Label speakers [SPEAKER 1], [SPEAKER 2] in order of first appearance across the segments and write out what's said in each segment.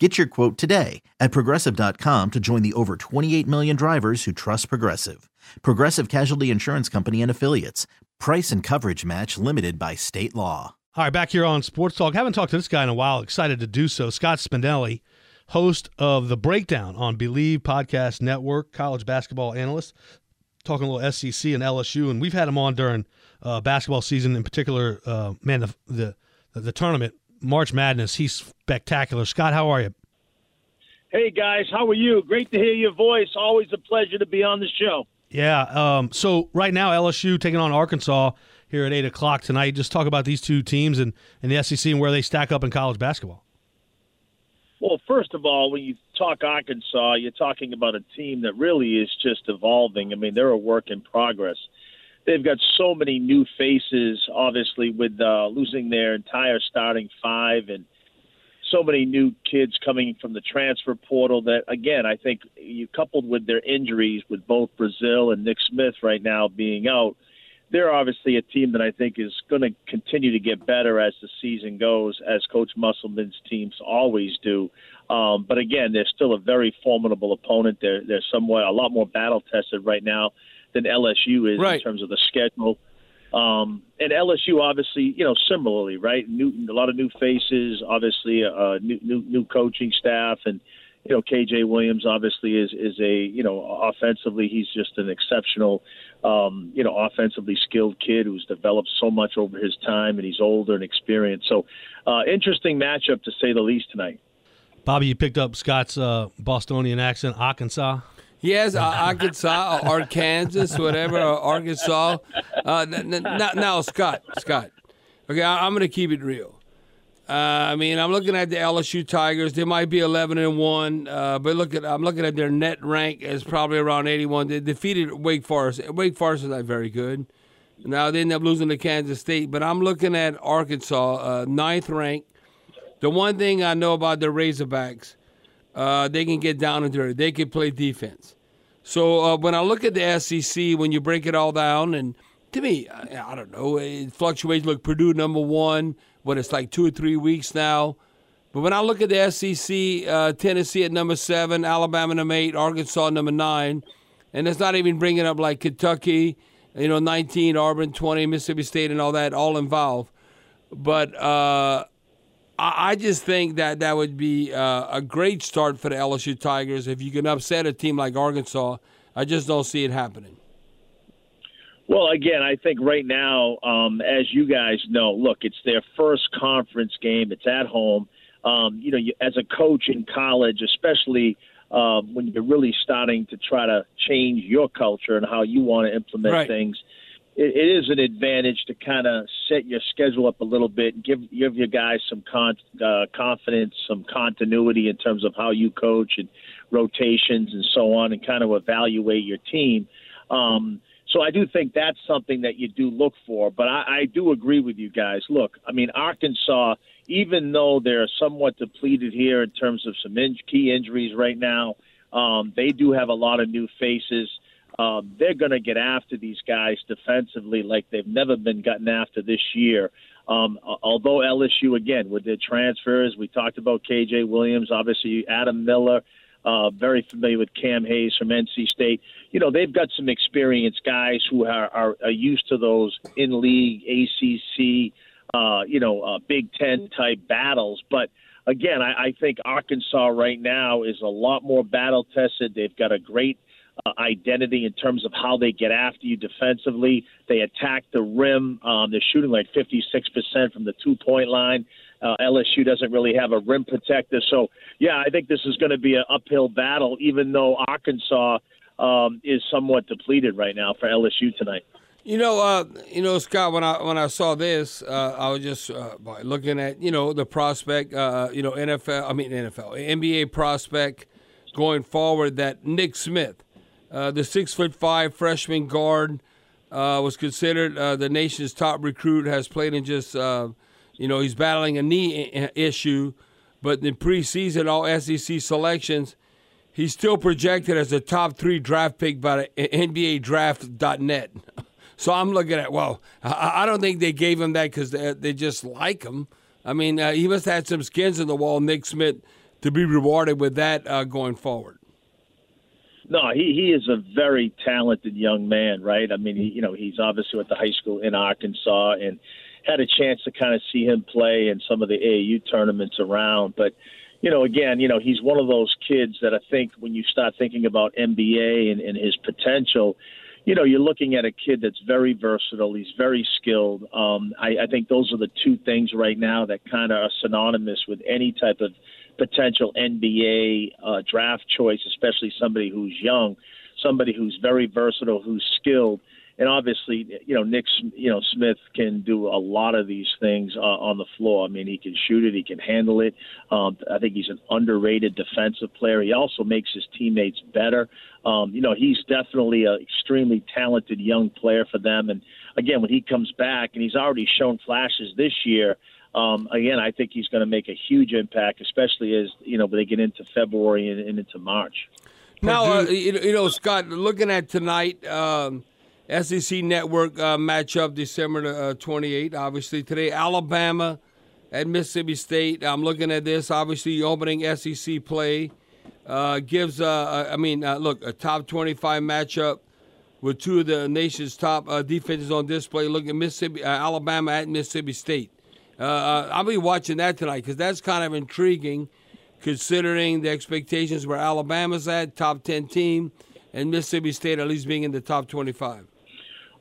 [SPEAKER 1] Get your quote today at progressive.com to join the over 28 million drivers who trust Progressive. Progressive Casualty Insurance Company and Affiliates. Price and coverage match limited by state law.
[SPEAKER 2] All right, back here on Sports Talk. Haven't talked to this guy in a while. Excited to do so. Scott Spinelli, host of The Breakdown on Believe Podcast Network, college basketball analyst, talking a little SEC and LSU. And we've had him on during uh, basketball season, in particular, uh, man, the, the, the tournament, March Madness. He's spectacular. Scott, how are you?
[SPEAKER 3] Hey, guys. How are you? Great to hear your voice. Always a pleasure to be on the show.
[SPEAKER 2] Yeah. Um, so right now, LSU taking on Arkansas here at eight o'clock tonight. Just talk about these two teams and, and the SEC and where they stack up in college basketball.
[SPEAKER 3] Well, first of all, when you talk Arkansas, you're talking about a team that really is just evolving. I mean, they're a work in progress. They've got so many new faces, obviously, with uh, losing their entire starting five and so many new kids coming from the transfer portal that again I think you coupled with their injuries with both Brazile and Nick Smith right now being out, they're obviously a team that I think is going to continue to get better as the season goes, as Coach Musselman's teams always do. Um, but again, they're still a very formidable opponent. They're they're somewhat a lot more battle tested right now than LSU is
[SPEAKER 4] right.
[SPEAKER 3] in terms of the schedule. Um, and LSU, obviously, you know, similarly, right? New, a lot of new faces, obviously, uh, new, new new coaching staff, and you know, KJ Williams obviously is is a you know offensively he's just an exceptional, um, you know, offensively skilled kid who's developed so much over his time, and he's older and experienced. So, uh, interesting matchup to say the least tonight.
[SPEAKER 2] Bobby, you picked up Scott's uh, Bostonian accent, Arkansas.
[SPEAKER 4] Yes, uh, Arkansas or Arkansas, whatever, or Arkansas. Uh, n- n- now, Scott, Scott. Okay, I- am going to keep it real. Uh, I mean, I'm looking at the LSU Tigers. They might be 11 and one, uh, but look at I'm looking at their net rank is probably around 81. They defeated Wake Forest. Wake Forest is not very good. Now they end up losing to Kansas State, but I'm looking at Arkansas, uh, ninth rank. The one thing I know about the Razorbacks, uh, they can get down and dirty. They can play defense. So uh, when I look at the SEC, when you break it all down, and to me, I, I don't know, it fluctuates. Look, Purdue number one, but it's like two or three weeks now. But when I look at the SEC, uh, Tennessee at number seven, Alabama number eight, Arkansas number nine, and it's not even bringing up like Kentucky, you know, 19, Auburn 20, Mississippi State, and all that, all involved. But uh, I just think that that would be uh, a great start for the LSU Tigers if you can upset a team like Arkansas. I just don't see it happening.
[SPEAKER 3] Well, again, I think right now, um, as you guys know, look, it's their first conference game. It's at home. Um, you know, you, as a coach in college, especially um, when you're really starting to try to change your culture and how you want to implement
[SPEAKER 4] right.
[SPEAKER 3] things, it, it is an advantage to kind of set your schedule up a little bit, give give your guys some con, uh, confidence, some continuity in terms of how you coach and rotations and so on, and kind of evaluate your team. Um, so I do think that's something that you do look for. But I, I do agree with you guys. Look, I mean Arkansas, even though they're somewhat depleted here in terms of some in- key injuries right now, um, they do have a lot of new faces um, they're going to get after these guys defensively like they've never been gotten after this year. Um, although LSU, again, with their transfers, we talked about KJ Williams, obviously Adam Miller, uh, very familiar with Cam Hayes from NC State. You know, they've got some experienced guys who are, are, are used to those in league, ACC, uh, you know, uh, Big Ten type battles. But again, I, I think Arkansas right now is a lot more battle tested. They've got a great uh, identity in terms of how they get after you defensively. They attack the rim. Um, they're shooting like 56% from the two point line. Uh, LSU doesn't really have a rim protector. So, yeah, I think this is going to be an uphill battle, even though Arkansas um, is somewhat depleted right now for LSU tonight.
[SPEAKER 4] You know, uh, you know, Scott. When I when I saw this, uh, I was just uh, looking at you know the prospect. Uh, you know, NFL. I mean NFL, NBA prospect going forward. That Nick Smith, uh, the six foot five freshman guard. uh, was considered uh, the nation's top recruit. Has played in just, uh, you know, he's battling a knee issue, but in preseason, all SEC selections, he's still projected as a top three draft pick by NBA Draft.net. So I'm looking at, well, I, don't think they gave him that because they, they, just like him. I mean, uh, he must have had some skins in the wall, Nick Smith, to be rewarded with that uh, going forward.
[SPEAKER 3] No, he he is a very talented young man, right? I mean, he, you know, he's obviously at the high school in Arkansas and had a chance to kind of see him play in some of the AAU tournaments around, but you know, again, you know, he's one of those kids that I think when you start thinking about NBA and, and his potential, you know, you're looking at a kid that's very versatile. He's very skilled. Um, I, I think those are the two things right now that kind of are synonymous with any type of potential NBA uh, draft choice, especially somebody who's young, somebody who's very versatile, who's skilled, and obviously, you know, Nick, you know, Smith can do a lot of these things uh, on the floor. I mean, he can shoot it, he can handle it. Um, I think he's an underrated defensive player. He also makes his teammates better. Um, you know, he's definitely an extremely talented young player for them. And again, when he comes back, and he's already shown flashes this year. Um, again, I think he's going to make a huge impact, especially as you know they get into February and, and into March.
[SPEAKER 4] Now, uh, you, know, Scott, looking at tonight. Um, SEC Network uh, matchup December uh, 28. Obviously, today, Alabama at Mississippi State. I'm looking at this. Obviously, opening SEC play uh, gives, uh, I mean, uh, look, a top 25 matchup with two of the nation's top uh, defenses on display. Look at Mississippi, Alabama at Mississippi State. Uh, uh, I'll be watching that tonight because that's kind of intriguing considering the expectations where Alabama's at, top 10 team, and Mississippi State at least being in the top 25.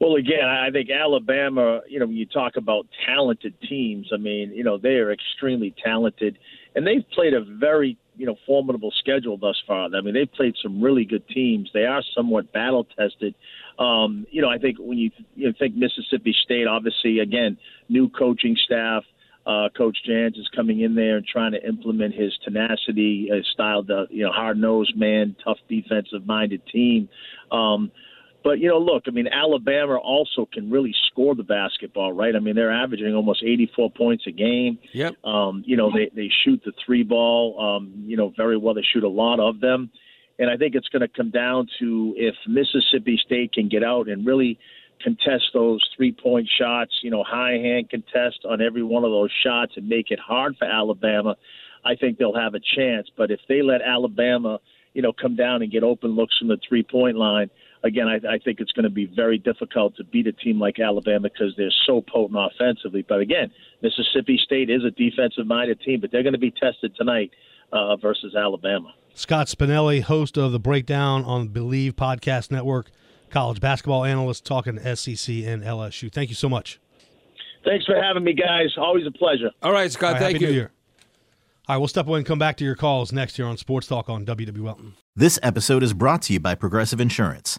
[SPEAKER 3] Well, again, I think Alabama, you know, when you talk about talented teams, I mean, you know, they are extremely talented, and they've played a very, you know, formidable schedule thus far. I mean, they've played some really good teams. They are somewhat battle tested. Um, you know, I think when you, you think Mississippi State, obviously, again, new coaching staff. Uh, Coach Jans is coming in there and trying to implement his tenacity, his style, the you know hard nosed man, tough defensive minded team. Um, but you know, look, I mean, Alabama also can really score the basketball, right? I mean, they're averaging almost 84 points a game.
[SPEAKER 4] Yep.
[SPEAKER 3] Um, you know, they they shoot the three ball, um, you know, very well. They shoot a lot of them, and I think it's going to come down to if Mississippi State can get out and really contest those three point shots, you know, high hand contest on every one of those shots and make it hard for Alabama. I think they'll have a chance. But if they let Alabama, you know, come down and get open looks from the three point line again, I, I think it's going to be very difficult to beat a team like Alabama because they're so potent offensively. But again, Mississippi State is a defensive minded team, but they're going to be tested tonight uh, versus Alabama.
[SPEAKER 2] Scott Spinelli, host of the Breakdown on Believe Podcast Network, college basketball analyst, talking SEC and LSU. Thank you so much.
[SPEAKER 3] Thanks for having me, guys. Always a pleasure.
[SPEAKER 4] All right, Scott. All right,
[SPEAKER 2] thank
[SPEAKER 4] Happy
[SPEAKER 2] you. New Year. All right, we'll step away and come back to your calls next year on Sports Talk on WW Welton.
[SPEAKER 1] This episode is brought to you by Progressive Insurance.